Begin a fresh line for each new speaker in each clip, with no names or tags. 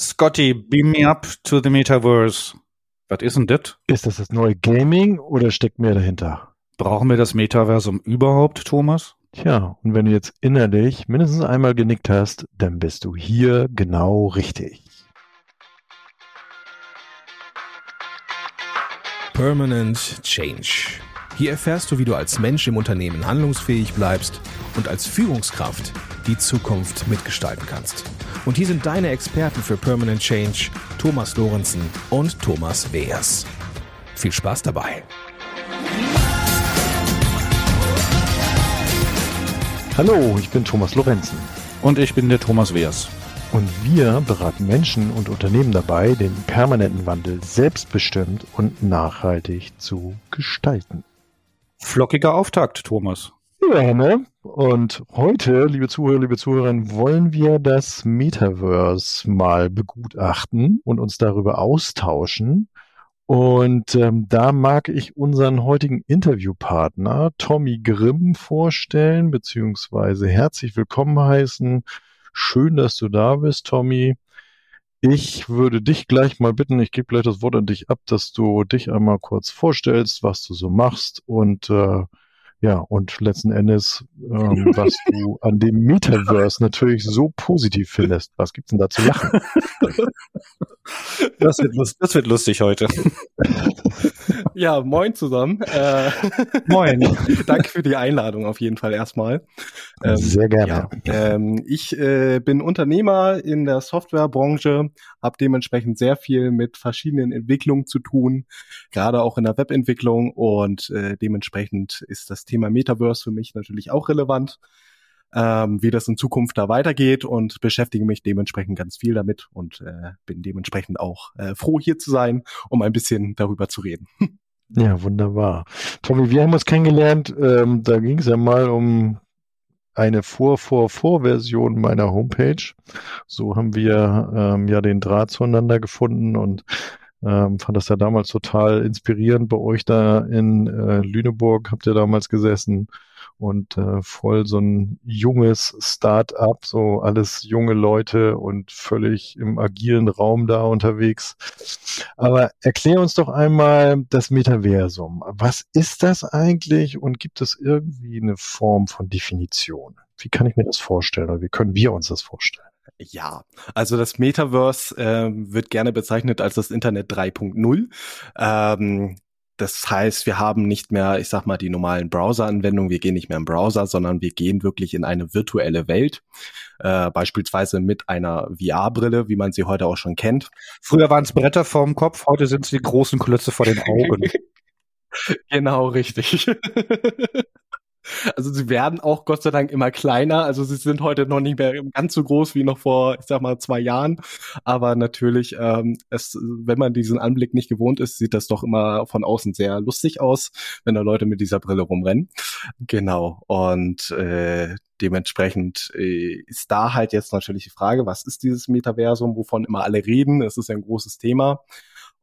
Scotty, beam me up to the Metaverse. Was ist denn das?
Ist das das neue Gaming oder steckt mehr dahinter?
Brauchen wir das Metaversum überhaupt, Thomas?
Tja, und wenn du jetzt innerlich mindestens einmal genickt hast, dann bist du hier genau richtig.
Permanent Change. Hier erfährst du, wie du als Mensch im Unternehmen handlungsfähig bleibst und als Führungskraft die Zukunft mitgestalten kannst. Und hier sind deine Experten für Permanent Change, Thomas Lorenzen und Thomas Weers. Viel Spaß dabei.
Hallo, ich bin Thomas Lorenzen.
Und ich bin der Thomas Weers.
Und wir beraten Menschen und Unternehmen dabei, den permanenten Wandel selbstbestimmt und nachhaltig zu gestalten.
Flockiger Auftakt, Thomas.
Ja, ne? Und heute, liebe Zuhörer, liebe Zuhörerinnen, wollen wir das Metaverse mal begutachten und uns darüber austauschen. Und ähm, da mag ich unseren heutigen Interviewpartner Tommy Grimm vorstellen, beziehungsweise herzlich willkommen heißen. Schön, dass du da bist, Tommy. Ich würde dich gleich mal bitten, ich gebe gleich das Wort an dich ab, dass du dich einmal kurz vorstellst, was du so machst und äh, ja, und letzten Endes, ähm, was du an dem Metaverse natürlich so positiv findest. Was gibt's denn da zu lachen?
Das wird, lust, das wird lustig heute.
Ja, moin zusammen. Äh,
Moin.
danke für die Einladung auf jeden Fall erstmal.
Ähm, Sehr gerne.
Ja, ähm, ich äh, bin Unternehmer in der Softwarebranche, habe dementsprechend sehr viel mit verschiedenen Entwicklungen zu tun, gerade auch in der Webentwicklung und äh, dementsprechend ist das Thema Metaverse für mich natürlich auch relevant, ähm, wie das in Zukunft da weitergeht und beschäftige mich dementsprechend ganz viel damit und äh, bin dementsprechend auch äh, froh hier zu sein, um ein bisschen darüber zu reden.
Ja, wunderbar. Tommy, wir haben uns kennengelernt, ähm, da ging es ja mal um eine Vor-Vor-Vor-Version meiner Homepage. So haben wir ähm, ja den Draht zueinander gefunden und ähm, fand das ja damals total inspirierend bei euch da in äh, Lüneburg, habt ihr damals gesessen und äh, voll so ein junges Start-up, so alles junge Leute und völlig im agilen Raum da unterwegs. Aber erklär uns doch einmal das Metaversum. Was ist das eigentlich und gibt es irgendwie eine Form von Definition? Wie kann ich mir das vorstellen oder wie können wir uns das vorstellen?
Ja, also das Metaverse äh, wird gerne bezeichnet als das Internet 3.0. Ähm, das heißt, wir haben nicht mehr, ich sag mal, die normalen Browser-Anwendungen. Wir gehen nicht mehr im Browser, sondern wir gehen wirklich in eine virtuelle Welt. Äh, beispielsweise mit einer VR-Brille, wie man sie heute auch schon kennt.
Früher waren es Bretter vorm Kopf, heute sind es die großen Klötze vor den Augen.
genau, richtig. Also sie werden auch Gott sei Dank immer kleiner. Also sie sind heute noch nicht mehr ganz so groß wie noch vor, ich sag mal, zwei Jahren. Aber natürlich, ähm, es, wenn man diesen Anblick nicht gewohnt ist, sieht das doch immer von außen sehr lustig aus, wenn da Leute mit dieser Brille rumrennen. Genau. Und äh, dementsprechend äh, ist da halt jetzt natürlich die Frage, was ist dieses Metaversum, wovon immer alle reden? Es ist ein großes Thema.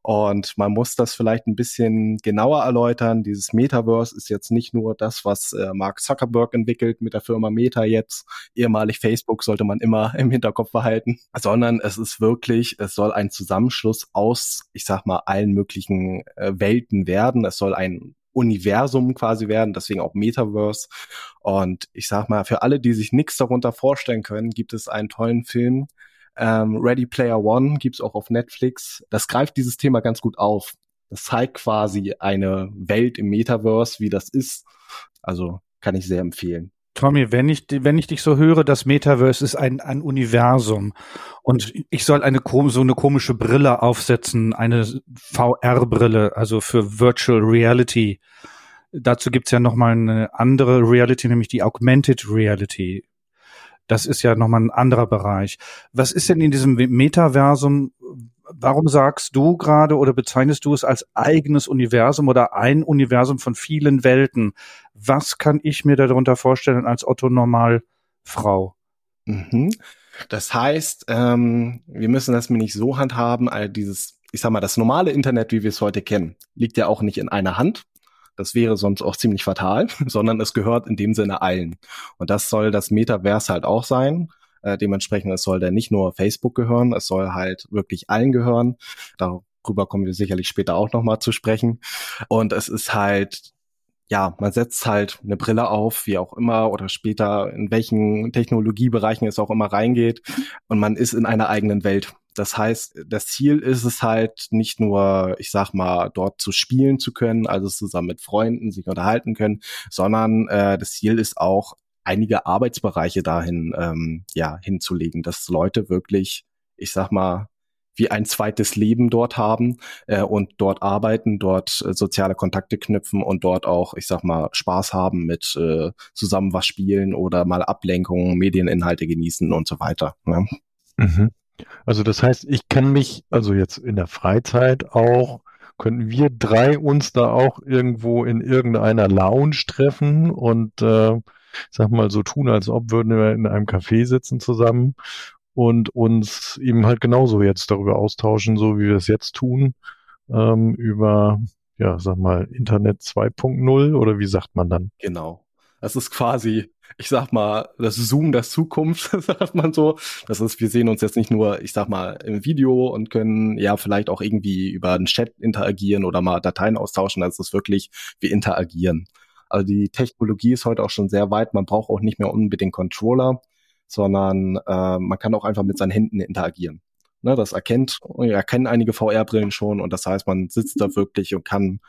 Und man muss das vielleicht ein bisschen genauer erläutern. Dieses Metaverse ist jetzt nicht nur das, was äh, Mark Zuckerberg entwickelt mit der Firma Meta jetzt, ehemalig Facebook, sollte man immer im Hinterkopf behalten, sondern es ist wirklich, es soll ein Zusammenschluss aus, ich sag mal, allen möglichen äh, Welten werden. Es soll ein Universum quasi werden, deswegen auch Metaverse. Und ich sag mal, für alle, die sich nichts darunter vorstellen können, gibt es einen tollen Film, ähm, Ready Player One gibt's auch auf Netflix. Das greift dieses Thema ganz gut auf. Das zeigt quasi eine Welt im Metaverse, wie das ist. Also kann ich sehr empfehlen.
Tommy, wenn ich, wenn ich dich so höre, das Metaverse ist ein, ein Universum und ich soll eine so eine komische Brille aufsetzen, eine VR-Brille, also für Virtual Reality. Dazu gibt's ja nochmal eine andere Reality, nämlich die Augmented Reality. Das ist ja nochmal ein anderer Bereich. Was ist denn in diesem Metaversum? Warum sagst du gerade oder bezeichnest du es als eigenes Universum oder ein Universum von vielen Welten? Was kann ich mir darunter vorstellen als Otto Normalfrau?
Mhm. Das heißt, ähm, wir müssen das mir nicht so handhaben, all dieses, ich sag mal, das normale Internet, wie wir es heute kennen, liegt ja auch nicht in einer Hand, das wäre sonst auch ziemlich fatal, sondern es gehört in dem Sinne allen. Und das soll das Metaverse halt auch sein. Äh, dementsprechend, es soll dann nicht nur Facebook gehören, es soll halt wirklich allen gehören. Darüber kommen wir sicherlich später auch nochmal zu sprechen. Und es ist halt ja, man setzt halt eine Brille auf, wie auch immer, oder später in welchen Technologiebereichen es auch immer reingeht, und man ist in einer eigenen Welt. Das heißt, das Ziel ist es halt nicht nur, ich sag mal, dort zu spielen zu können, also zusammen mit Freunden sich unterhalten können, sondern äh, das Ziel ist auch, einige Arbeitsbereiche dahin ähm, ja hinzulegen, dass Leute wirklich, ich sag mal, wie ein zweites Leben dort haben äh, und dort arbeiten, dort äh, soziale Kontakte knüpfen und dort auch, ich sag mal, Spaß haben mit äh, zusammen was spielen oder mal Ablenkungen, Medieninhalte genießen und so weiter. Ne?
Mhm. Also das heißt, ich kann mich, also jetzt in der Freizeit auch, könnten wir drei uns da auch irgendwo in irgendeiner Lounge treffen und äh, sag mal so tun, als ob würden wir in einem Café sitzen zusammen und uns eben halt genauso jetzt darüber austauschen, so wie wir es jetzt tun, ähm, über, ja, sag mal, Internet 2.0 oder wie sagt man dann?
Genau. Das ist quasi, ich sag mal, das Zoom der Zukunft, sagt man so. Das ist, wir sehen uns jetzt nicht nur, ich sag mal, im Video und können ja vielleicht auch irgendwie über einen Chat interagieren oder mal Dateien austauschen. Das ist wirklich, wir interagieren. Also die Technologie ist heute auch schon sehr weit. Man braucht auch nicht mehr unbedingt Controller sondern äh, man kann auch einfach mit seinen Händen interagieren. Ne, das erkennt, erkennen einige VR-Brillen schon und das heißt, man sitzt da wirklich und kann,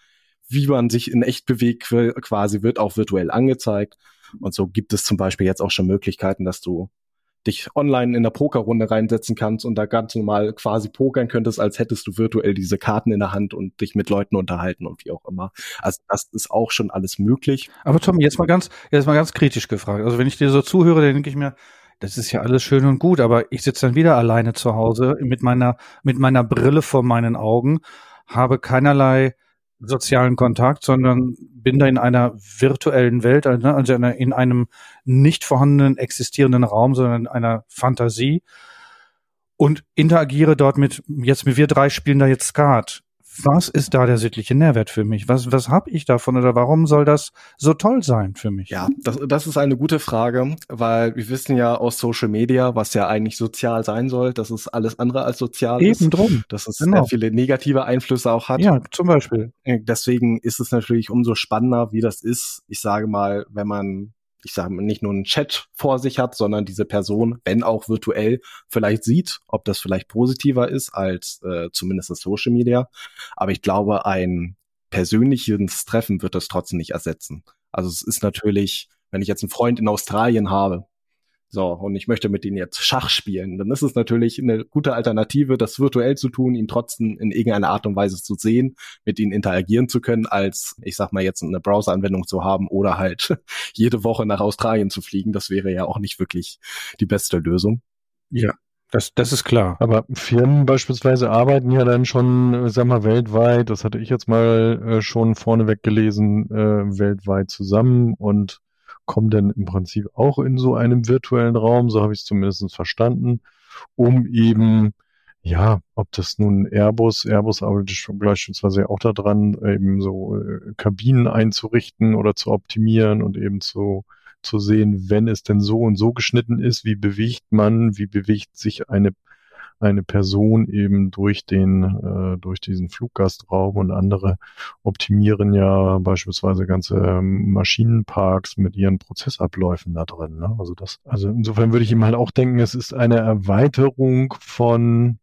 wie man sich in echt bewegt, quasi wird auch virtuell angezeigt. Und so gibt es zum Beispiel jetzt auch schon Möglichkeiten, dass du dich online in der Pokerrunde reinsetzen kannst und da ganz normal quasi pokern könntest, als hättest du virtuell diese Karten in der Hand und dich mit Leuten unterhalten und wie auch immer. Also das ist auch schon alles möglich.
Aber Tom, jetzt mal ganz, jetzt mal ganz kritisch gefragt. Also wenn ich dir so zuhöre, dann denke ich mir, das ist ja alles schön und gut, aber ich sitze dann wieder alleine zu Hause mit meiner, mit meiner Brille vor meinen Augen, habe keinerlei sozialen Kontakt, sondern bin da in einer virtuellen Welt, also in einem nicht vorhandenen existierenden Raum, sondern in einer Fantasie und interagiere dort mit, jetzt mit wir drei spielen da jetzt Skat was ist da der sittliche Nährwert für mich? Was, was habe ich davon oder warum soll das so toll sein für mich?
Ja, das, das ist eine gute Frage, weil wir wissen ja aus Social Media, was ja eigentlich sozial sein soll, dass es alles andere als sozial
Eben
ist.
Eben drum.
Dass es genau. sehr viele negative Einflüsse auch hat.
Ja, zum Beispiel.
Äh, deswegen ist es natürlich umso spannender, wie das ist. Ich sage mal, wenn man ich sage mal, nicht nur einen Chat vor sich hat, sondern diese Person, wenn auch virtuell, vielleicht sieht, ob das vielleicht positiver ist als äh, zumindest das Social Media. Aber ich glaube, ein persönliches Treffen wird das trotzdem nicht ersetzen. Also es ist natürlich, wenn ich jetzt einen Freund in Australien habe, so, und ich möchte mit ihnen jetzt Schach spielen. Dann ist es natürlich eine gute Alternative, das virtuell zu tun, ihn trotzdem in irgendeiner Art und Weise zu sehen, mit ihnen interagieren zu können, als, ich sag mal, jetzt eine Browser-Anwendung zu haben oder halt jede Woche nach Australien zu fliegen. Das wäre ja auch nicht wirklich die beste Lösung.
Ja. Das, das ist klar.
Aber Firmen beispielsweise arbeiten ja dann schon, sag mal, weltweit, das hatte ich jetzt mal äh, schon vorneweg gelesen, äh, weltweit zusammen und kommen dann im Prinzip auch in so einem virtuellen Raum, so habe ich es zumindest verstanden, um eben, ja, ob das nun Airbus, Airbus arbeitet beispielsweise auch daran, eben so äh, Kabinen einzurichten oder zu optimieren und eben zu, zu sehen, wenn es denn so und so geschnitten ist, wie bewegt man, wie bewegt sich eine eine Person eben durch den, äh, durch diesen Fluggastraum und andere optimieren ja beispielsweise ganze Maschinenparks mit ihren Prozessabläufen da drin. Ne? Also das, also insofern würde ich ihm halt auch denken, es ist eine Erweiterung von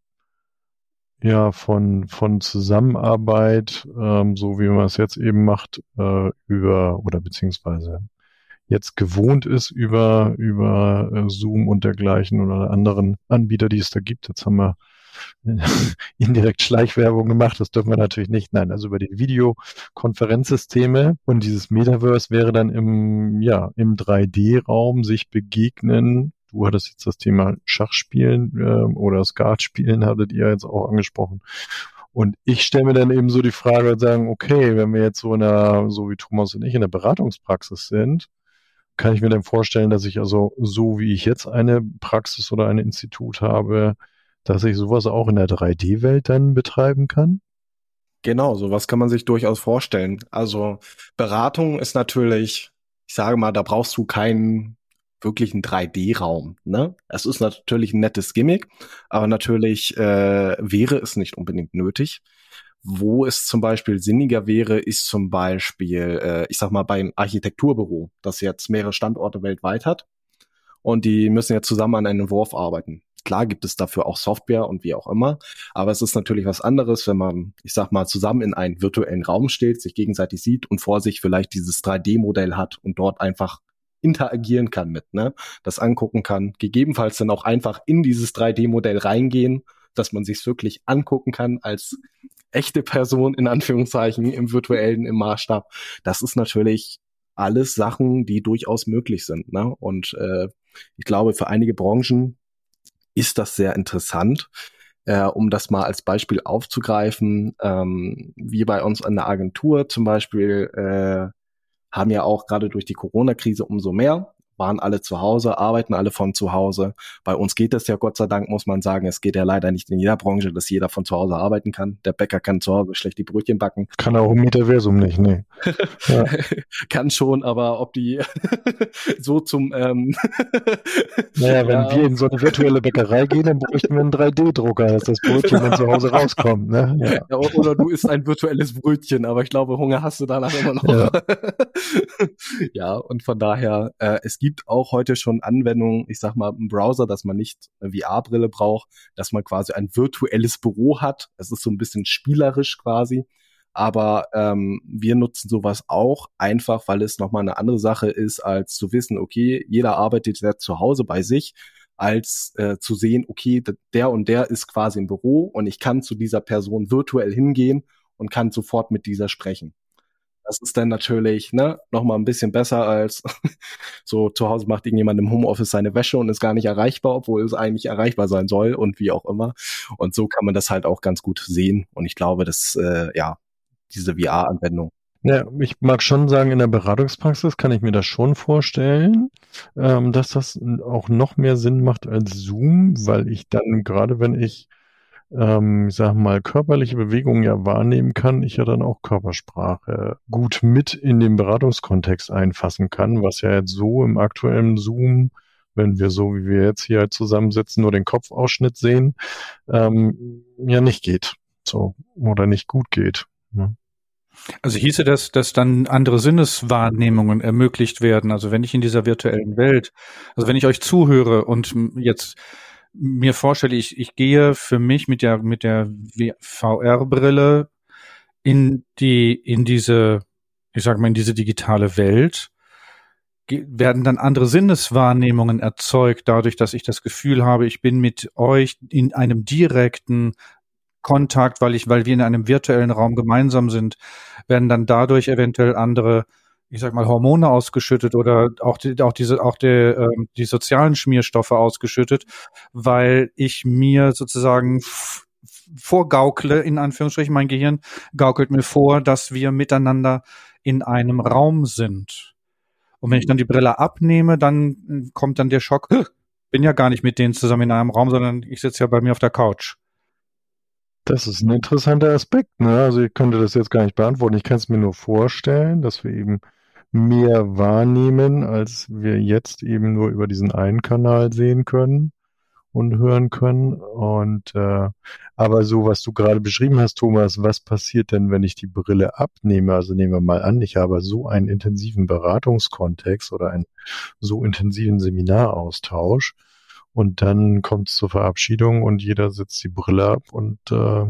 ja, von, von Zusammenarbeit, ähm, so wie man es jetzt eben macht, äh, über oder beziehungsweise jetzt gewohnt ist über, über äh, Zoom und dergleichen oder anderen Anbieter, die es da gibt. Jetzt haben wir indirekt Schleichwerbung gemacht, das dürfen wir natürlich nicht. Nein, also über die Videokonferenzsysteme und dieses Metaverse wäre dann im, ja, im 3D-Raum sich begegnen. Du hattest jetzt das Thema Schachspielen äh, oder Skatspielen, hattet ihr jetzt auch angesprochen. Und ich stelle mir dann eben so die Frage und sagen, okay, wenn wir jetzt so in einer, so wie Thomas und ich in der Beratungspraxis sind, kann ich mir dann vorstellen, dass ich also so wie ich jetzt eine Praxis oder ein Institut habe, dass ich sowas auch in der 3D-Welt dann betreiben kann?
Genau, sowas kann man sich durchaus vorstellen. Also Beratung ist natürlich, ich sage mal, da brauchst du keinen wirklich ein 3D-Raum. Ne? Es ist natürlich ein nettes Gimmick, aber natürlich äh, wäre es nicht unbedingt nötig. Wo es zum Beispiel sinniger wäre, ist zum Beispiel, äh, ich sag mal, beim Architekturbüro, das jetzt mehrere Standorte weltweit hat. Und die müssen ja zusammen an einem Entwurf arbeiten. Klar gibt es dafür auch Software und wie auch immer, aber es ist natürlich was anderes, wenn man, ich sag mal, zusammen in einen virtuellen Raum steht, sich gegenseitig sieht und vor sich vielleicht dieses 3D-Modell hat und dort einfach interagieren kann mit, ne? Das angucken kann, gegebenenfalls dann auch einfach in dieses 3D-Modell reingehen, dass man sich wirklich angucken kann als echte Person in Anführungszeichen im virtuellen im Maßstab. Das ist natürlich alles Sachen, die durchaus möglich sind. Ne? Und äh, ich glaube, für einige Branchen ist das sehr interessant. Äh, um das mal als Beispiel aufzugreifen, ähm, wir bei uns an der Agentur zum Beispiel äh, haben ja auch gerade durch die Corona-Krise umso mehr waren alle zu Hause, arbeiten alle von zu Hause. Bei uns geht das ja Gott sei Dank, muss man sagen. Es geht ja leider nicht in jeder Branche, dass jeder von zu Hause arbeiten kann. Der Bäcker kann zu Hause schlecht die Brötchen backen.
Kann auch im Metaversum nicht, nee.
Ja. kann schon, aber ob die so zum ähm
Naja, wenn ja. wir in so eine virtuelle Bäckerei gehen, dann bräuchten wir einen 3D-Drucker, dass das Brötchen dann zu Hause rauskommt. Ne?
Ja. ja. oder du isst ein virtuelles Brötchen, aber ich glaube, Hunger hast du danach immer noch. Ja, ja und von daher, äh, es gibt gibt auch heute schon Anwendungen, ich sag mal, im Browser, dass man nicht VR-Brille braucht, dass man quasi ein virtuelles Büro hat. Es ist so ein bisschen spielerisch quasi. Aber ähm, wir nutzen sowas auch einfach, weil es nochmal eine andere Sache ist, als zu wissen, okay, jeder arbeitet ja zu Hause bei sich, als äh, zu sehen, okay, der und der ist quasi im Büro und ich kann zu dieser Person virtuell hingehen und kann sofort mit dieser sprechen. Das ist dann natürlich ne, nochmal ein bisschen besser als so zu Hause macht irgendjemand im Homeoffice seine Wäsche und ist gar nicht erreichbar, obwohl es eigentlich erreichbar sein soll und wie auch immer. Und so kann man das halt auch ganz gut sehen. Und ich glaube, dass äh, ja diese VR-Anwendung
ja, ich mag schon sagen, in der Beratungspraxis kann ich mir das schon vorstellen, ähm, dass das auch noch mehr Sinn macht als Zoom, weil ich dann, gerade wenn ich ähm, ich sag mal, körperliche Bewegungen ja wahrnehmen kann, ich ja dann auch Körpersprache gut mit in den Beratungskontext einfassen kann, was ja jetzt so im aktuellen Zoom, wenn wir so wie wir jetzt hier halt zusammensitzen, nur den Kopfausschnitt sehen, ähm, ja nicht geht. So, oder nicht gut geht. Ne?
Also hieße das, dass dann andere Sinneswahrnehmungen ermöglicht werden. Also wenn ich in dieser virtuellen Welt, also wenn ich euch zuhöre und jetzt mir vorstelle, ich, ich gehe für mich mit der, mit der VR-Brille in die, in diese, ich sag mal, in diese digitale Welt, werden dann andere Sinneswahrnehmungen erzeugt, dadurch, dass ich das Gefühl habe, ich bin mit euch in einem direkten Kontakt, weil ich, weil wir in einem virtuellen Raum gemeinsam sind, werden dann dadurch eventuell andere ich sag mal, Hormone ausgeschüttet oder auch die, auch diese, auch die, ähm, die sozialen Schmierstoffe ausgeschüttet, weil ich mir sozusagen vorgaukle, in Anführungsstrichen, mein Gehirn gaukelt mir vor, dass wir miteinander in einem Raum sind. Und wenn ich dann die Brille abnehme, dann äh, kommt dann der Schock, bin ja gar nicht mit denen zusammen in einem Raum, sondern ich sitze ja bei mir auf der Couch.
Das ist ein interessanter Aspekt. Ne? Also ich könnte das jetzt gar nicht beantworten. Ich kann es mir nur vorstellen, dass wir eben mehr wahrnehmen, als wir jetzt eben nur über diesen einen Kanal sehen können und hören können. Und äh, aber so, was du gerade beschrieben hast, Thomas, was passiert denn, wenn ich die Brille abnehme? Also nehmen wir mal an, ich habe so einen intensiven Beratungskontext oder einen so intensiven Seminaraustausch und dann kommt es zur Verabschiedung und jeder setzt die Brille ab und äh,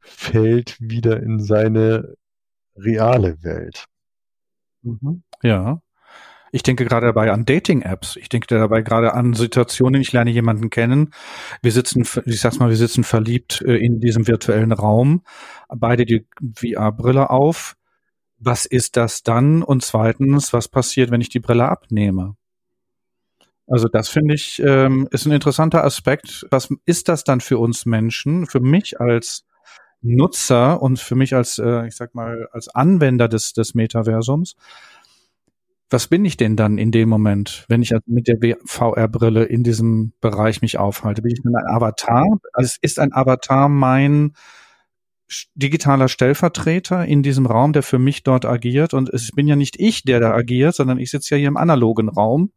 fällt wieder in seine reale Welt.
Mhm. Ja. Ich denke gerade dabei an Dating-Apps. Ich denke dabei gerade an Situationen, ich lerne jemanden kennen. Wir sitzen, ich sag's mal, wir sitzen verliebt äh, in diesem virtuellen Raum, beide die VR-Brille auf. Was ist das dann? Und zweitens, was passiert, wenn ich die Brille abnehme? Also das finde ich ähm, ist ein interessanter Aspekt. Was ist das dann für uns Menschen, für mich als Nutzer und für mich als, äh, ich sag mal, als Anwender des, des Metaversums, was bin ich denn dann in dem Moment, wenn ich mit der VR-Brille in diesem Bereich mich aufhalte? Bin ich dann ein Avatar? Also ist ein Avatar mein digitaler Stellvertreter in diesem Raum, der für mich dort agiert? Und es bin ja nicht ich, der da agiert, sondern ich sitze ja hier im analogen Raum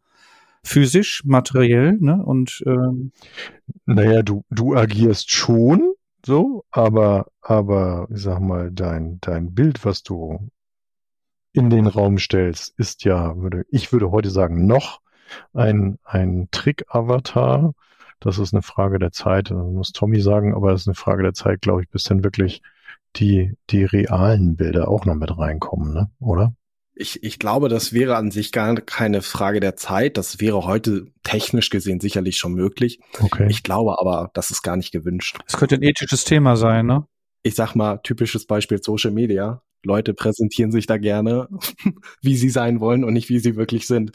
physisch, materiell, ne? Und ähm,
naja, du, du agierst schon so, aber, aber ich sag mal, dein, dein Bild, was du in den Raum stellst, ist ja, würde, ich würde heute sagen, noch ein, ein Trick-Avatar. Das ist eine Frage der Zeit, muss Tommy sagen, aber es ist eine Frage der Zeit, glaube ich, bis dann wirklich die, die realen Bilder auch noch mit reinkommen, ne? oder?
Ich, ich glaube, das wäre an sich gar keine Frage der Zeit. Das wäre heute technisch gesehen sicherlich schon möglich.
Okay.
Ich glaube aber, das ist gar nicht gewünscht.
Es könnte ein ethisches Thema sein, ne?
Ich sag mal, typisches Beispiel Social Media. Leute präsentieren sich da gerne, wie sie sein wollen und nicht wie sie wirklich sind.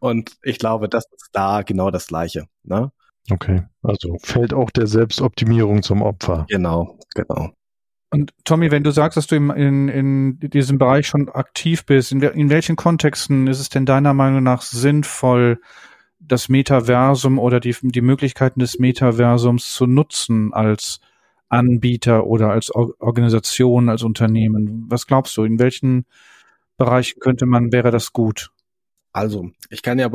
Und ich glaube, das ist da genau das Gleiche. Ne?
Okay, also fällt auch der Selbstoptimierung zum Opfer.
Genau, genau.
Und Tommy, wenn du sagst, dass du im, in, in diesem Bereich schon aktiv bist, in, in welchen Kontexten ist es denn deiner Meinung nach sinnvoll, das Metaversum oder die, die Möglichkeiten des Metaversums zu nutzen als Anbieter oder als Organisation, als Unternehmen? Was glaubst du, in welchen Bereichen könnte man, wäre das gut?
Also, ich kann ja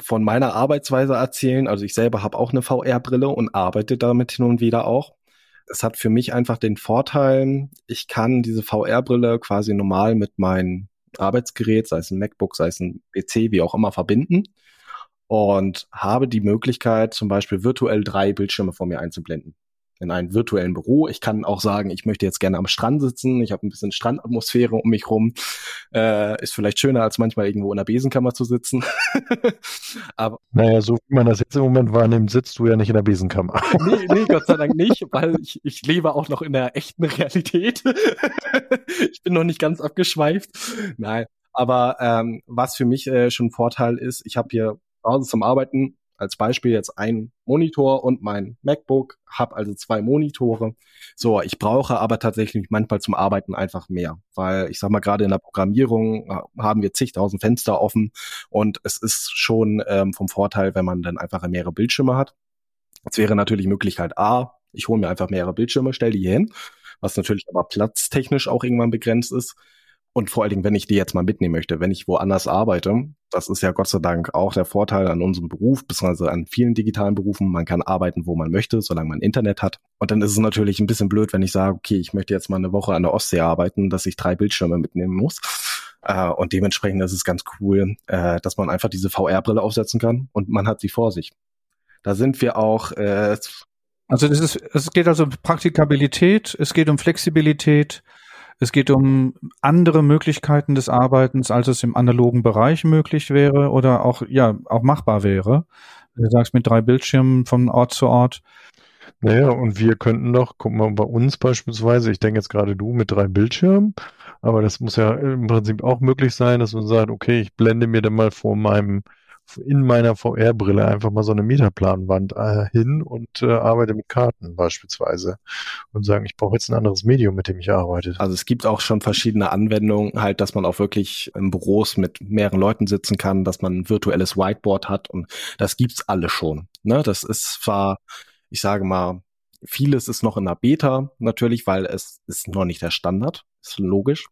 von meiner Arbeitsweise erzählen. Also ich selber habe auch eine VR-Brille und arbeite damit hin und wieder auch es hat für mich einfach den Vorteil, ich kann diese VR-Brille quasi normal mit meinem Arbeitsgerät, sei es ein MacBook, sei es ein PC, wie auch immer, verbinden und habe die Möglichkeit, zum Beispiel virtuell drei Bildschirme vor mir einzublenden in einem virtuellen Büro. Ich kann auch sagen, ich möchte jetzt gerne am Strand sitzen. Ich habe ein bisschen Strandatmosphäre um mich rum. Äh, ist vielleicht schöner, als manchmal irgendwo in der Besenkammer zu sitzen.
Aber naja, so wie man das jetzt im Moment wahrnimmt, sitzt du ja nicht in der Besenkammer.
nee, nee, Gott sei Dank nicht, weil ich, ich lebe auch noch in der echten Realität. ich bin noch nicht ganz abgeschweift. Nein, aber ähm, was für mich äh, schon ein Vorteil ist, ich habe hier zu Hause zum Arbeiten als Beispiel jetzt ein Monitor und mein MacBook, habe also zwei Monitore. So, ich brauche aber tatsächlich manchmal zum Arbeiten einfach mehr, weil ich sag mal gerade in der Programmierung äh, haben wir zigtausend Fenster offen und es ist schon ähm, vom Vorteil, wenn man dann einfach mehrere Bildschirme hat. Es wäre natürlich Möglichkeit A, ich hole mir einfach mehrere Bildschirme, stelle die hier hin, was natürlich aber platztechnisch auch irgendwann begrenzt ist. Und vor allen Dingen, wenn ich die jetzt mal mitnehmen möchte, wenn ich woanders arbeite, das ist ja Gott sei Dank auch der Vorteil an unserem Beruf, beziehungsweise an vielen digitalen Berufen. Man kann arbeiten, wo man möchte, solange man Internet hat. Und dann ist es natürlich ein bisschen blöd, wenn ich sage, okay, ich möchte jetzt mal eine Woche an der Ostsee arbeiten, dass ich drei Bildschirme mitnehmen muss. Äh, und dementsprechend ist es ganz cool, äh, dass man einfach diese VR-Brille aufsetzen kann und man hat sie vor sich. Da sind wir auch. Äh,
also das ist, es geht also um Praktikabilität, es geht um Flexibilität, es geht um andere Möglichkeiten des Arbeitens, als es im analogen Bereich möglich wäre oder auch, ja, auch machbar wäre. Du sagst mit drei Bildschirmen von Ort zu Ort.
Naja, und wir könnten doch, guck mal, bei uns beispielsweise, ich denke jetzt gerade du mit drei Bildschirmen, aber das muss ja im Prinzip auch möglich sein, dass man sagt, okay, ich blende mir dann mal vor meinem in meiner VR-Brille einfach mal so eine Metaplanwand äh, hin und äh, arbeite mit Karten beispielsweise und sagen, ich brauche jetzt ein anderes Medium, mit dem ich arbeite.
Also es gibt auch schon verschiedene Anwendungen, halt, dass man auch wirklich in Büros mit mehreren Leuten sitzen kann, dass man ein virtuelles Whiteboard hat und das gibt's alle schon. Ne? Das ist zwar, ich sage mal, vieles ist noch in der Beta natürlich, weil es ist noch nicht der Standard, ist logisch.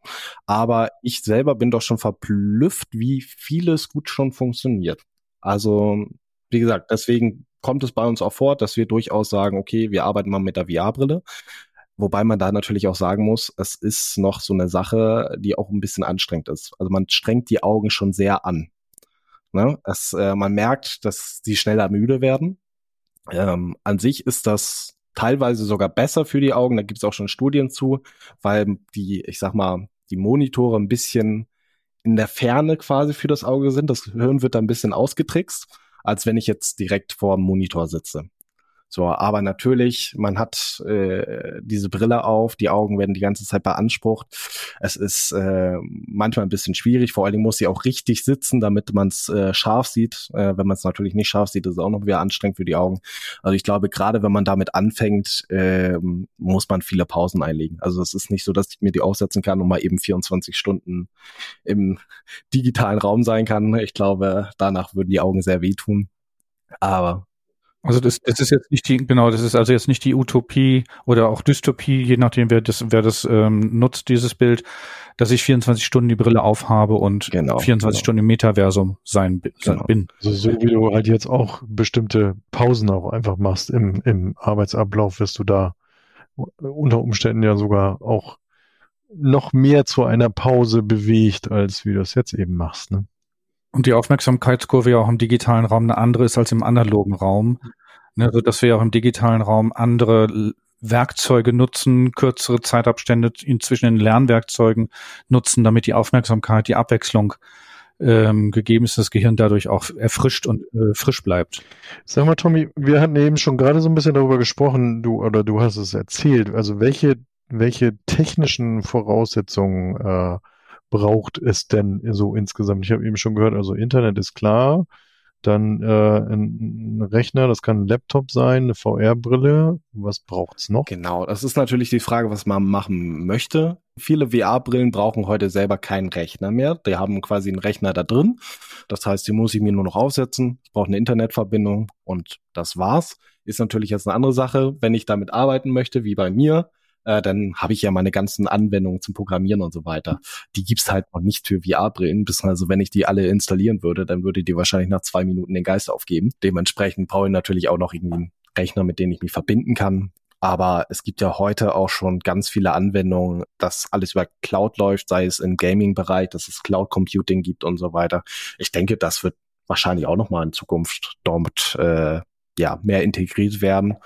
Aber ich selber bin doch schon verblüfft, wie vieles gut schon funktioniert. Also, wie gesagt, deswegen kommt es bei uns auch vor, dass wir durchaus sagen, okay, wir arbeiten mal mit der VR-Brille. Wobei man da natürlich auch sagen muss, es ist noch so eine Sache, die auch ein bisschen anstrengend ist. Also man strengt die Augen schon sehr an. Ne? Es, äh, man merkt, dass sie schneller müde werden. Ähm, an sich ist das teilweise sogar besser für die Augen. Da gibt es auch schon Studien zu, weil die, ich sag mal, die Monitore ein bisschen in der Ferne quasi für das Auge sind. Das Hirn wird da ein bisschen ausgetrickst, als wenn ich jetzt direkt vor dem Monitor sitze. So, aber natürlich, man hat äh, diese Brille auf, die Augen werden die ganze Zeit beansprucht. Es ist äh, manchmal ein bisschen schwierig, vor allen Dingen muss sie auch richtig sitzen, damit man es äh, scharf sieht. Äh, wenn man es natürlich nicht scharf sieht, ist es auch noch wieder anstrengend für die Augen. Also ich glaube, gerade wenn man damit anfängt, äh, muss man viele Pausen einlegen. Also es ist nicht so, dass ich mir die aufsetzen kann und mal eben 24 Stunden im digitalen Raum sein kann. Ich glaube, danach würden die Augen sehr wehtun. Aber
Also das, das ist jetzt nicht die, genau, das ist also jetzt nicht die Utopie oder auch Dystopie, je nachdem, wer das, wer das ähm, nutzt, dieses Bild, dass ich 24 Stunden die Brille aufhabe und genau, 24 genau. Stunden im Metaversum sein, genau. bin.
Also so wie du halt jetzt auch bestimmte Pausen auch einfach machst im, im Arbeitsablauf, wirst du da unter Umständen ja sogar auch noch mehr zu einer Pause bewegt, als wie du es jetzt eben machst. Ne?
Und die Aufmerksamkeitskurve ja auch im digitalen Raum eine andere ist als im analogen Raum. Ne, so dass wir auch im digitalen Raum andere Werkzeuge nutzen, kürzere Zeitabstände zwischen den Lernwerkzeugen nutzen, damit die Aufmerksamkeit, die Abwechslung ähm, gegeben ist, das Gehirn dadurch auch erfrischt und äh, frisch bleibt.
Sag mal, Tommy, wir hatten eben schon gerade so ein bisschen darüber gesprochen, du oder du hast es erzählt. Also welche welche technischen Voraussetzungen äh, braucht es denn so insgesamt? Ich habe eben schon gehört, also Internet ist klar, dann äh, ein, Rechner, das kann ein Laptop sein, eine VR-Brille. Was braucht's noch?
Genau, das ist natürlich die Frage, was man machen möchte. Viele VR-Brillen brauchen heute selber keinen Rechner mehr. Die haben quasi einen Rechner da drin. Das heißt, die muss ich mir nur noch aufsetzen. Ich brauche eine Internetverbindung und das war's. Ist natürlich jetzt eine andere Sache, wenn ich damit arbeiten möchte, wie bei mir äh, dann habe ich ja meine ganzen Anwendungen zum Programmieren und so weiter. Die gibt's halt noch nicht für VR-Brillen. Also wenn ich die alle installieren würde, dann würde die wahrscheinlich nach zwei Minuten den Geist aufgeben. Dementsprechend brauche ich natürlich auch noch irgendwie einen Rechner, mit dem ich mich verbinden kann. Aber es gibt ja heute auch schon ganz viele Anwendungen, dass alles über Cloud läuft, sei es im Gaming-Bereich, dass es Cloud Computing gibt und so weiter. Ich denke, das wird wahrscheinlich auch nochmal in Zukunft dort äh, ja mehr integriert werden.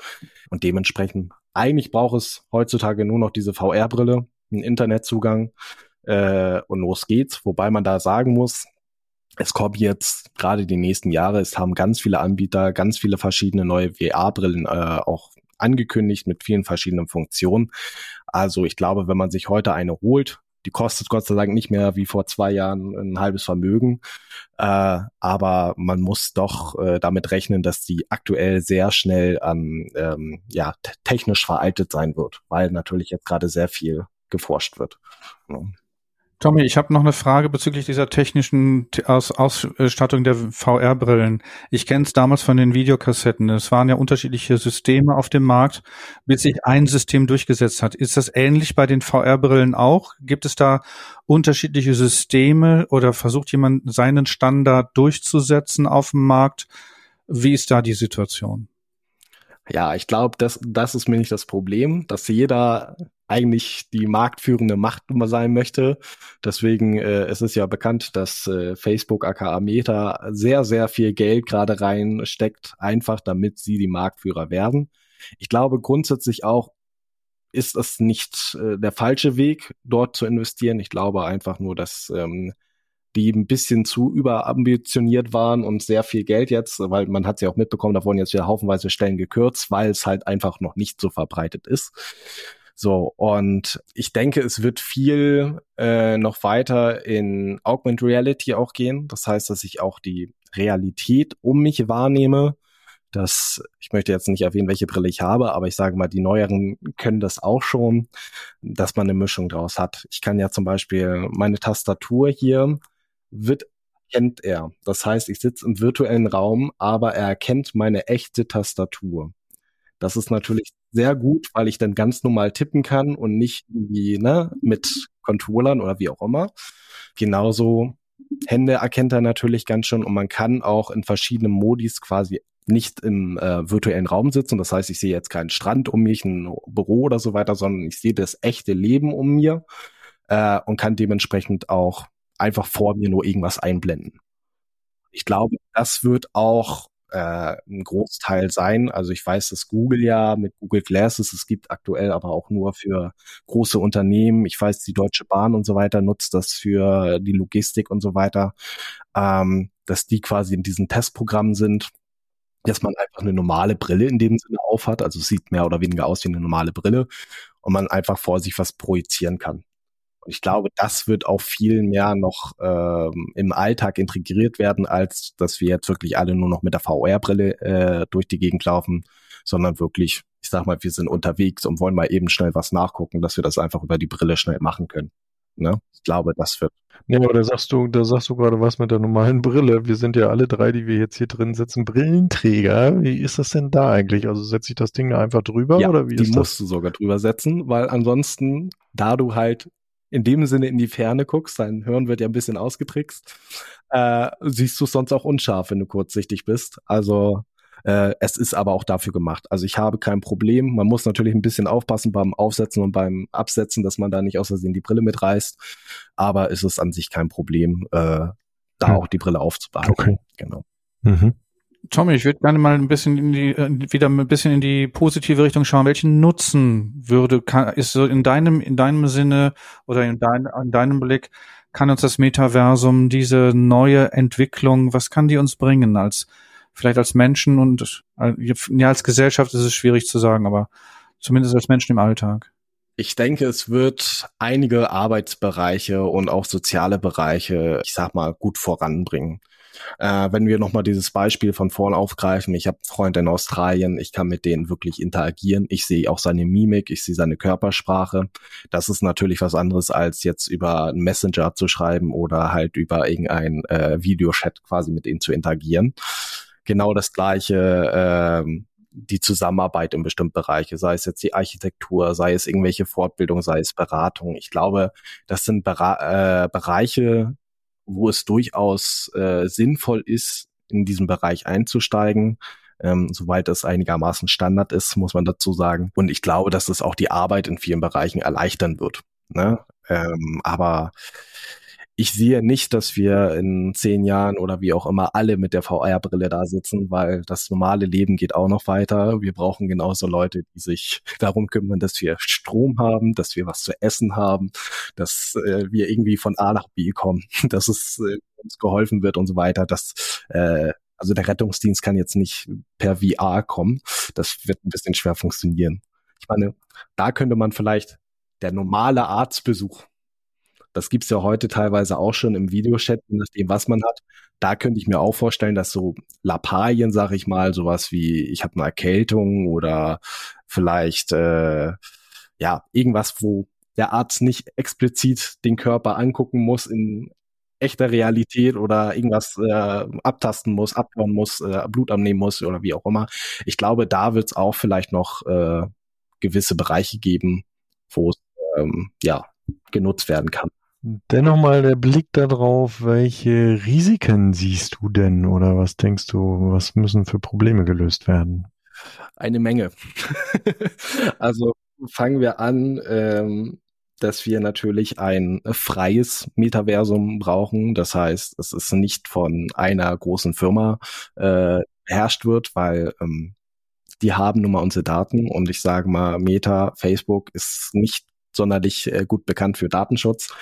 Und dementsprechend eigentlich braucht es heutzutage nur noch diese VR-Brille, einen Internetzugang äh, und los geht's. Wobei man da sagen muss, es kommt jetzt gerade die nächsten Jahre, es haben ganz viele Anbieter, ganz viele verschiedene neue VR-Brillen äh, auch angekündigt mit vielen verschiedenen Funktionen. Also ich glaube, wenn man sich heute eine holt, die kostet Gott sei Dank nicht mehr wie vor zwei Jahren ein halbes Vermögen. Äh, aber man muss doch äh, damit rechnen, dass die aktuell sehr schnell an ähm, ja, technisch veraltet sein wird, weil natürlich jetzt gerade sehr viel geforscht wird. Ja.
Tommy, ich habe noch eine Frage bezüglich dieser technischen Aus Ausstattung der VR-Brillen. Ich kenne es damals von den Videokassetten. Es waren ja unterschiedliche Systeme auf dem Markt, bis sich ein System durchgesetzt hat. Ist das ähnlich bei den VR-Brillen auch? Gibt es da unterschiedliche Systeme oder versucht jemand seinen Standard durchzusetzen auf dem Markt? Wie ist da die Situation?
Ja, ich glaube, das, das ist mir nicht das Problem, dass jeder eigentlich die marktführende Macht sein möchte. Deswegen äh, es ist ja bekannt, dass äh, Facebook aka Meta sehr, sehr viel Geld gerade reinsteckt, einfach damit sie die Marktführer werden. Ich glaube grundsätzlich auch, ist es nicht äh, der falsche Weg, dort zu investieren. Ich glaube einfach nur, dass ähm, die ein bisschen zu überambitioniert waren und sehr viel Geld jetzt, weil man hat sie ja auch mitbekommen, da wurden jetzt wieder haufenweise Stellen gekürzt, weil es halt einfach noch nicht so verbreitet ist. So, und ich denke, es wird viel äh, noch weiter in Augmented Reality auch gehen. Das heißt, dass ich auch die Realität um mich wahrnehme. Das, ich möchte jetzt nicht erwähnen, welche Brille ich habe, aber ich sage mal, die neueren können das auch schon, dass man eine Mischung draus hat. Ich kann ja zum Beispiel meine Tastatur hier wird kennt er. Das heißt, ich sitze im virtuellen Raum, aber er erkennt meine echte Tastatur. Das ist natürlich sehr gut, weil ich dann ganz normal tippen kann und nicht wie ne, mit Controllern oder wie auch immer. Genauso Hände erkennt er natürlich ganz schön und man kann auch in verschiedenen Modis quasi nicht im äh, virtuellen Raum sitzen. Das heißt, ich sehe jetzt keinen Strand um mich, ein Büro oder so weiter, sondern ich sehe das echte Leben um mir äh, und kann dementsprechend auch einfach vor mir nur irgendwas einblenden. Ich glaube, das wird auch äh, ein Großteil sein. Also ich weiß, dass Google ja mit Google Glasses, es gibt aktuell aber auch nur für große Unternehmen. Ich weiß, die Deutsche Bahn und so weiter nutzt das für die Logistik und so weiter, ähm, dass die quasi in diesen Testprogrammen sind dass man einfach eine normale Brille in dem Sinne aufhat. Also es sieht mehr oder weniger aus wie eine normale Brille und man einfach vor sich was projizieren kann. Und ich glaube, das wird auch viel mehr noch ähm, im Alltag integriert werden, als dass wir jetzt wirklich alle nur noch mit der VR-Brille äh, durch die Gegend laufen, sondern wirklich, ich sag mal, wir sind unterwegs und wollen mal eben schnell was nachgucken, dass wir das einfach über die Brille schnell machen können. Ne? Ich glaube, das wird.
Ja, aber da sagst du, da sagst du gerade was mit der normalen Brille. Wir sind ja alle drei, die wir jetzt hier drin sitzen, Brillenträger. Wie ist das denn da eigentlich? Also setze ich das Ding da einfach drüber
ja,
oder wie
die musst
das?
du sogar drüber setzen, weil ansonsten, da du halt in dem Sinne in die Ferne guckst, dein Hirn wird ja ein bisschen ausgetrickst, äh, siehst du es sonst auch unscharf, wenn du kurzsichtig bist. Also äh, es ist aber auch dafür gemacht. Also ich habe kein Problem. Man muss natürlich ein bisschen aufpassen beim Aufsetzen und beim Absetzen, dass man da nicht aus Versehen die Brille mitreißt. Aber es ist an sich kein Problem, äh, da
Hm.
auch die Brille aufzubehalten.
Okay.
Genau.
Mhm.
Tommy, ich würde gerne mal ein bisschen in die, äh, wieder ein bisschen in die positive Richtung schauen. Welchen Nutzen würde, kann, ist so in deinem, in deinem Sinne oder in, dein, in deinem Blick, kann uns das Metaversum, diese neue Entwicklung, was kann die uns bringen als, vielleicht als Menschen und, äh, ja, als Gesellschaft ist es schwierig zu sagen, aber zumindest als Menschen im Alltag.
Ich denke, es wird einige Arbeitsbereiche und auch soziale Bereiche, ich sag mal, gut voranbringen. Äh, wenn wir nochmal dieses Beispiel von vorn aufgreifen, ich habe Freunde in Australien, ich kann mit denen wirklich interagieren, ich sehe auch seine Mimik, ich sehe seine Körpersprache. Das ist natürlich was anderes, als jetzt über einen Messenger zu schreiben oder halt über irgendein äh, Videochat quasi mit ihnen zu interagieren. Genau das gleiche, ähm, die Zusammenarbeit in bestimmten Bereiche, sei es jetzt die Architektur, sei es irgendwelche Fortbildung, sei es Beratung. Ich glaube, das sind Bera äh, Bereiche, wo es durchaus äh, sinnvoll ist, in diesen Bereich einzusteigen. Ähm, soweit es einigermaßen Standard ist, muss man dazu sagen. Und ich glaube, dass es auch die Arbeit in vielen Bereichen erleichtern wird. Ne? Ähm, aber ich sehe nicht, dass wir in zehn Jahren oder wie auch immer alle mit der VR-Brille da sitzen, weil das normale Leben geht auch noch weiter. Wir brauchen genauso Leute, die sich darum kümmern, dass wir Strom haben, dass wir was zu essen haben, dass äh, wir irgendwie von A nach B kommen, dass es äh, uns geholfen wird und so weiter. Dass, äh, also der Rettungsdienst kann jetzt nicht per VR kommen. Das wird ein bisschen schwer funktionieren. Ich meine, da könnte man vielleicht der normale Arztbesuch das gibt's ja heute teilweise auch schon im Videochat, je nachdem, was man hat. Da könnte ich mir auch vorstellen, dass so Lappalien, sag ich mal, sowas wie ich habe eine Erkältung oder vielleicht äh, ja irgendwas, wo der Arzt nicht explizit den Körper angucken muss in echter Realität oder irgendwas äh, abtasten muss, abhören muss, äh, Blut abnehmen muss oder wie auch immer. Ich glaube, da wird's auch vielleicht noch äh, gewisse Bereiche geben, wo es ähm, ja genutzt werden kann.
Dennoch mal der Blick darauf, welche Risiken siehst du denn oder was denkst du, was müssen für Probleme gelöst werden?
Eine Menge. also fangen wir an, ähm, dass wir natürlich ein freies Metaversum brauchen. Das heißt, es ist nicht von einer großen Firma äh, beherrscht wird, weil ähm, die haben nun mal unsere Daten und ich sage mal, Meta, Facebook ist nicht sonderlich äh, gut bekannt für Datenschutz.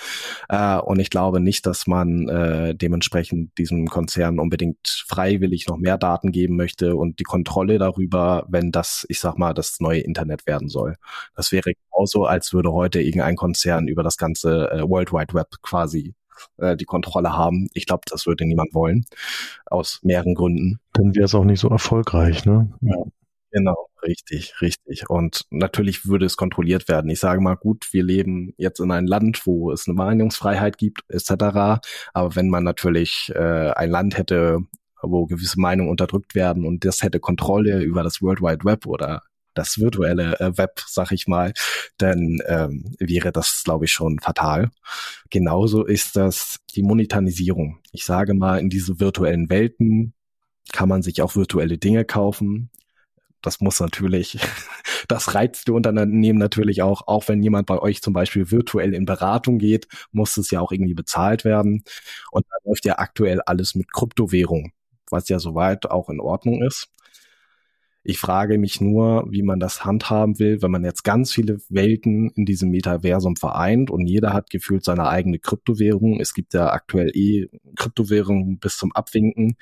Äh, und ich glaube nicht, dass man äh, dementsprechend diesem Konzern unbedingt freiwillig noch mehr Daten geben möchte und die Kontrolle darüber, wenn das, ich sag mal, das neue Internet werden soll. Das wäre genauso, als würde heute irgendein Konzern über das ganze äh, World Wide Web quasi äh, die Kontrolle haben. Ich glaube, das würde niemand wollen. Aus mehreren Gründen.
Dann wäre es auch nicht so erfolgreich, ne?
Ja. Genau, richtig, richtig. Und natürlich würde es kontrolliert werden. Ich sage mal, gut, wir leben jetzt in einem Land, wo es eine Meinungsfreiheit gibt, etc. Aber wenn man natürlich äh, ein Land hätte, wo gewisse Meinungen unterdrückt werden und das hätte Kontrolle über das World Wide Web oder das virtuelle äh, Web, sag ich mal, dann ähm, wäre das, glaube ich, schon fatal. Genauso ist das die Monetarisierung. Ich sage mal, in diese virtuellen Welten kann man sich auch virtuelle Dinge kaufen das muss natürlich, das reizt die Unternehmen natürlich auch, auch wenn jemand bei euch zum Beispiel virtuell in Beratung geht, muss es ja auch irgendwie bezahlt werden. Und da läuft ja aktuell alles mit Kryptowährung, was ja soweit auch in Ordnung ist. Ich frage mich nur, wie man das handhaben will, wenn man jetzt ganz viele Welten in diesem Metaversum vereint und jeder hat gefühlt seine eigene Kryptowährung. Es gibt ja aktuell eh Kryptowährungen bis zum Abwinken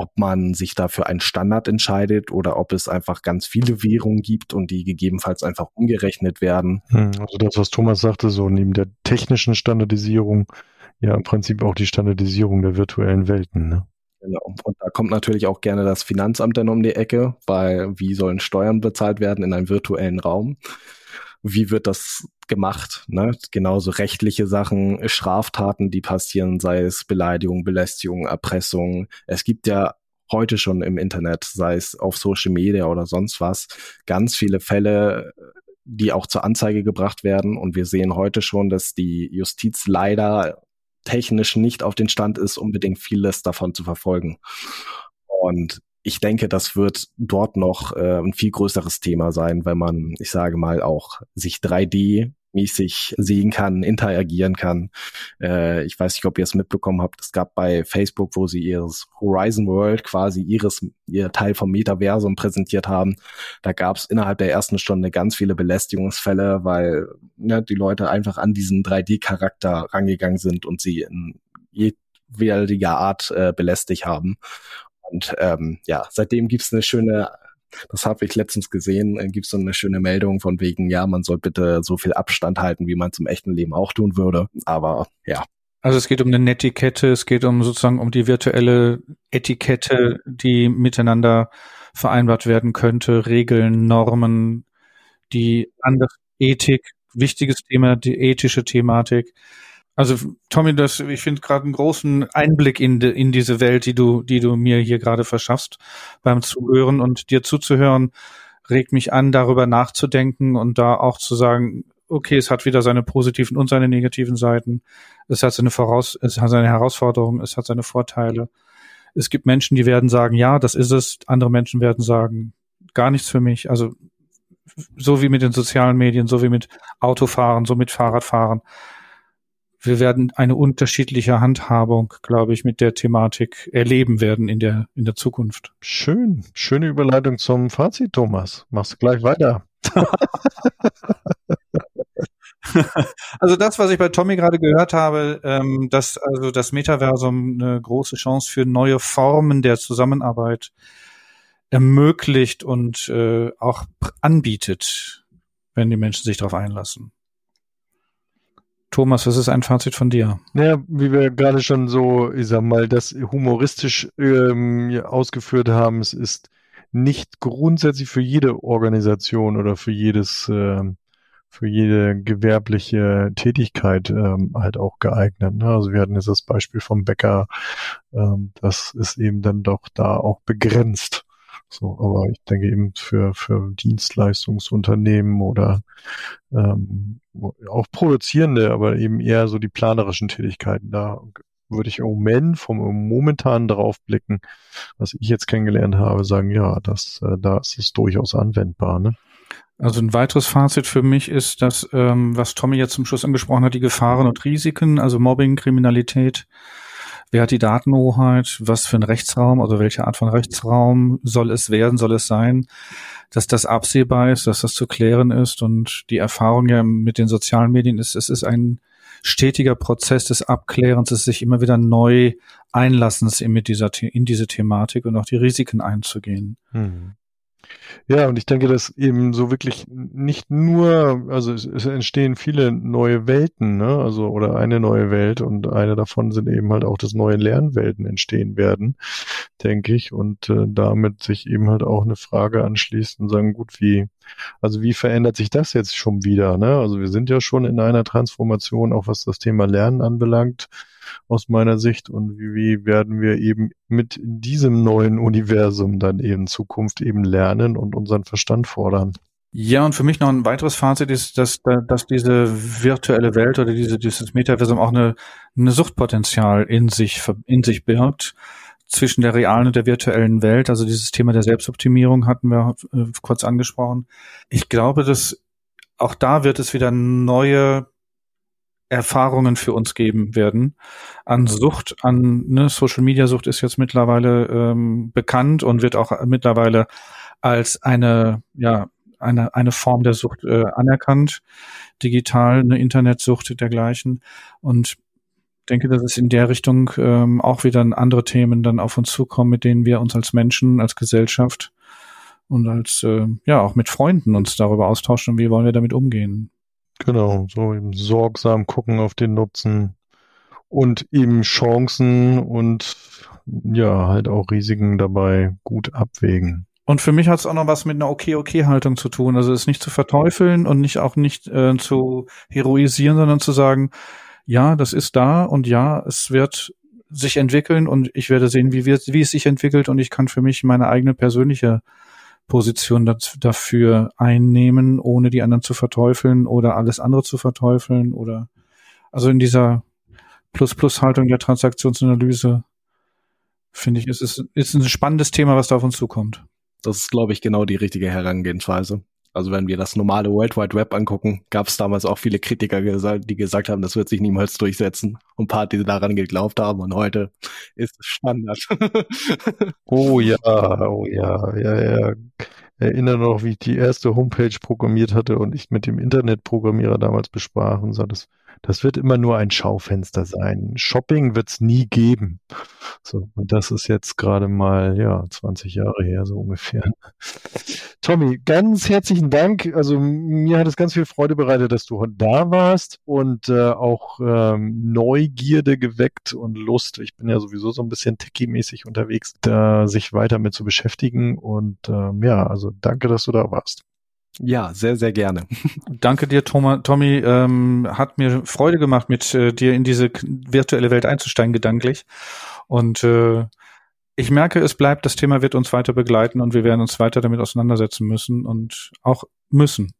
ob man sich dafür einen Standard entscheidet oder ob es einfach ganz viele Währungen gibt und die gegebenenfalls einfach umgerechnet werden.
Also das, was Thomas sagte, so neben der technischen Standardisierung, ja im Prinzip auch die Standardisierung der virtuellen Welten. Ne?
Genau. Und da kommt natürlich auch gerne das Finanzamt dann um die Ecke, weil wie sollen Steuern bezahlt werden in einem virtuellen Raum? Wie wird das gemacht? Ne? Genauso rechtliche Sachen, Straftaten, die passieren, sei es Beleidigung, Belästigung, Erpressung. Es gibt ja heute schon im Internet, sei es auf Social Media oder sonst was, ganz viele Fälle, die auch zur Anzeige gebracht werden. Und wir sehen heute schon, dass die Justiz leider technisch nicht auf den Stand ist, unbedingt vieles davon zu verfolgen. Und ich denke, das wird dort noch äh, ein viel größeres Thema sein, wenn man, ich sage mal, auch sich 3D mäßig sehen kann, interagieren kann. Äh, ich weiß nicht, ob ihr es mitbekommen habt. Es gab bei Facebook, wo sie ihres Horizon World quasi ihres ihr Teil vom Metaversum präsentiert haben. Da gab es innerhalb der ersten Stunde ganz viele Belästigungsfälle, weil ne, die Leute einfach an diesen 3D-Charakter rangegangen sind und sie in jedwediger Art äh, belästigt haben. Und ähm, ja, seitdem gibt's eine schöne das habe ich letztens gesehen, äh, gibt so eine schöne Meldung von wegen, ja, man soll bitte so viel Abstand halten, wie man zum echten Leben auch tun würde. Aber ja.
Also es geht um eine Netiquette, es geht um sozusagen um die virtuelle Etikette, die miteinander vereinbart werden könnte, Regeln, Normen, die andere Ethik, wichtiges Thema, die ethische Thematik. Also Tommy, das, ich finde gerade einen großen Einblick in, de, in diese Welt, die du, die du mir hier gerade verschaffst beim Zuhören und dir zuzuhören, regt mich an, darüber nachzudenken und da auch zu sagen, okay, es hat wieder seine positiven und seine negativen Seiten. Es hat seine Voraus, es hat seine Herausforderungen, es hat seine Vorteile. Es gibt Menschen, die werden sagen, ja, das ist es. Andere Menschen werden sagen, gar nichts für mich. Also so wie mit den sozialen Medien, so wie mit Autofahren, so mit Fahrradfahren wir werden eine unterschiedliche Handhabung, glaube ich, mit der Thematik erleben werden in der, in der Zukunft.
Schön. Schöne Überleitung zum Fazit, Thomas. Machst du gleich weiter.
also das, was ich bei Tommy gerade gehört habe, ähm, dass also das Metaversum eine große Chance für neue Formen der Zusammenarbeit ermöglicht und äh, auch anbietet, wenn die Menschen sich darauf einlassen. Thomas, was ist ein Fazit von dir?
Naja, wie wir gerade schon so, ich sag mal, das humoristisch ähm, ausgeführt haben, es ist nicht grundsätzlich für jede Organisation oder für jedes, äh, für jede gewerbliche Tätigkeit ähm, halt auch geeignet. Ne? Also wir hatten jetzt das Beispiel vom Bäcker, ähm, das ist eben dann doch da auch begrenzt. So, aber ich denke eben für, für Dienstleistungsunternehmen oder ähm, auch produzierende, aber eben eher so die planerischen Tätigkeiten, da würde ich im Moment vom momentan drauf blicken, was ich jetzt kennengelernt habe, sagen, ja, das, äh, da ist es durchaus anwendbar. Ne?
Also ein weiteres Fazit für mich ist, dass, ähm, was Tommy jetzt zum Schluss angesprochen hat, die Gefahren und Risiken, also Mobbing, Kriminalität, Wer hat die Datenhoheit? Was für ein Rechtsraum? Also welche Art von Rechtsraum soll es werden? Soll es sein? Dass das absehbar ist, dass das zu klären ist und die Erfahrung ja mit den sozialen Medien ist, es ist ein stetiger Prozess des Abklärens, des sich immer wieder neu Einlassens in, mit dieser, in diese Thematik und auch die Risiken einzugehen. Hm.
Ja, und ich denke, dass eben so wirklich nicht nur, also es, es, entstehen viele neue Welten, ne? Also oder eine neue Welt und eine davon sind eben halt auch, dass neue Lernwelten entstehen werden, denke ich. Und äh, damit sich eben halt auch eine Frage anschließt und sagen, gut, wie, also wie verändert sich das jetzt schon wieder? Ne? Also wir sind ja schon in einer Transformation, auch was das Thema Lernen anbelangt aus meiner Sicht und wie, werden wir eben mit diesem neuen Universum dann eben Zukunft eben lernen und unseren Verstand fordern.
Ja, und für mich noch ein weiteres Fazit ist, dass, dass diese virtuelle Welt oder diese, dieses Metaversum auch eine, eine Suchtpotenzial in sich, in sich birgt zwischen der realen und der virtuellen Welt. Also dieses Thema der Selbstoptimierung hatten wir äh, kurz angesprochen. Ich glaube, dass auch da wird es wieder neue Erfahrungen für uns geben werden. An Sucht, an ne, Social Media Sucht ist jetzt mittlerweile ähm, bekannt und wird auch mittlerweile als eine, ja, eine, eine Form der Sucht äh, anerkannt. Digital, eine Internetsucht dergleichen. Und denke, dass es in der Richtung ähm, auch wieder andere Themen dann auf uns zukommen, mit denen wir uns als Menschen, als Gesellschaft und als, äh, ja, auch mit Freunden uns darüber austauschen, wie wollen wir damit umgehen.
Genau, so eben sorgsam gucken auf den Nutzen und eben Chancen und ja, halt auch Risiken dabei gut abwägen.
Und für mich hat es auch noch was mit einer Okay-Okay-Haltung zu tun. Also es nicht zu verteufeln und nicht auch nicht äh, zu heroisieren, sondern zu sagen, ja, das ist da und ja, es wird sich entwickeln und ich werde sehen, wie, wir, wie es sich entwickelt und ich kann für mich meine eigene persönliche Position dafür einnehmen, ohne die anderen zu verteufeln oder alles andere zu verteufeln oder also in dieser Plus-Plus-Haltung der Transaktionsanalyse finde ich, ist es ist ein spannendes Thema, was da auf uns zukommt.
Das ist, glaube ich, genau die richtige Herangehensweise. Also wenn wir das normale World Wide Web angucken, gab es damals auch viele Kritiker, die gesagt haben, das wird sich niemals durchsetzen. Und ein paar, die daran geglaubt haben. Und heute ist es Standard.
oh ja, oh ja, ja, ja. Erinnere noch, wie ich die erste Homepage programmiert hatte und ich mit dem Internetprogrammierer damals besprach und sagte, das das wird immer nur ein Schaufenster sein. Shopping wird es nie geben. So, und das ist jetzt gerade mal, ja, 20 Jahre her, so ungefähr. Tommy, ganz herzlichen Dank. Also mir hat es ganz viel Freude bereitet, dass du da warst und äh, auch ähm, Neugierde geweckt und Lust. Ich bin ja sowieso so ein bisschen techie-mäßig unterwegs, da sich weiter mit zu beschäftigen. Und ähm, ja, also danke, dass du da warst.
Ja, sehr, sehr gerne.
Danke dir, Thomas, Tommy. Ähm, hat mir Freude gemacht, mit äh, dir in diese virtuelle Welt einzusteigen, gedanklich. Und äh, ich merke, es bleibt, das Thema wird uns weiter begleiten und wir werden uns weiter damit auseinandersetzen müssen und auch müssen.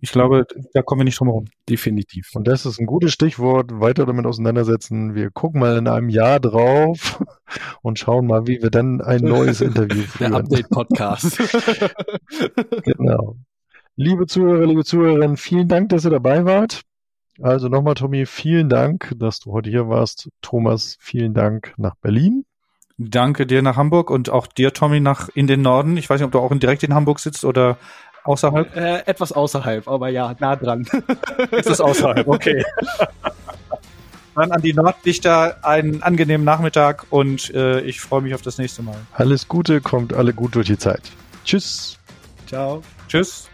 Ich glaube, da kommen wir nicht drum herum.
Definitiv.
Und das ist ein gutes Stichwort, weiter damit auseinandersetzen. Wir gucken mal in einem Jahr drauf und schauen mal, wie wir dann ein neues Interview führen.
Der Update-Podcast.
genau. Liebe Zuhörer, liebe Zuhörerinnen, vielen Dank, dass ihr dabei wart. Also nochmal, Tommy, vielen Dank, dass du heute hier warst. Thomas, vielen Dank nach Berlin.
Danke dir nach Hamburg und auch dir, Tommy, nach in den Norden. Ich weiß nicht, ob du auch direkt in Hamburg sitzt oder außerhalb.
Äh, etwas außerhalb, aber ja, nah dran.
Ist außerhalb, okay. Dann an die Norddichter einen angenehmen Nachmittag und äh, ich freue mich auf das nächste Mal.
Alles Gute, kommt alle gut durch die Zeit. Tschüss.
Ciao. Tschüss.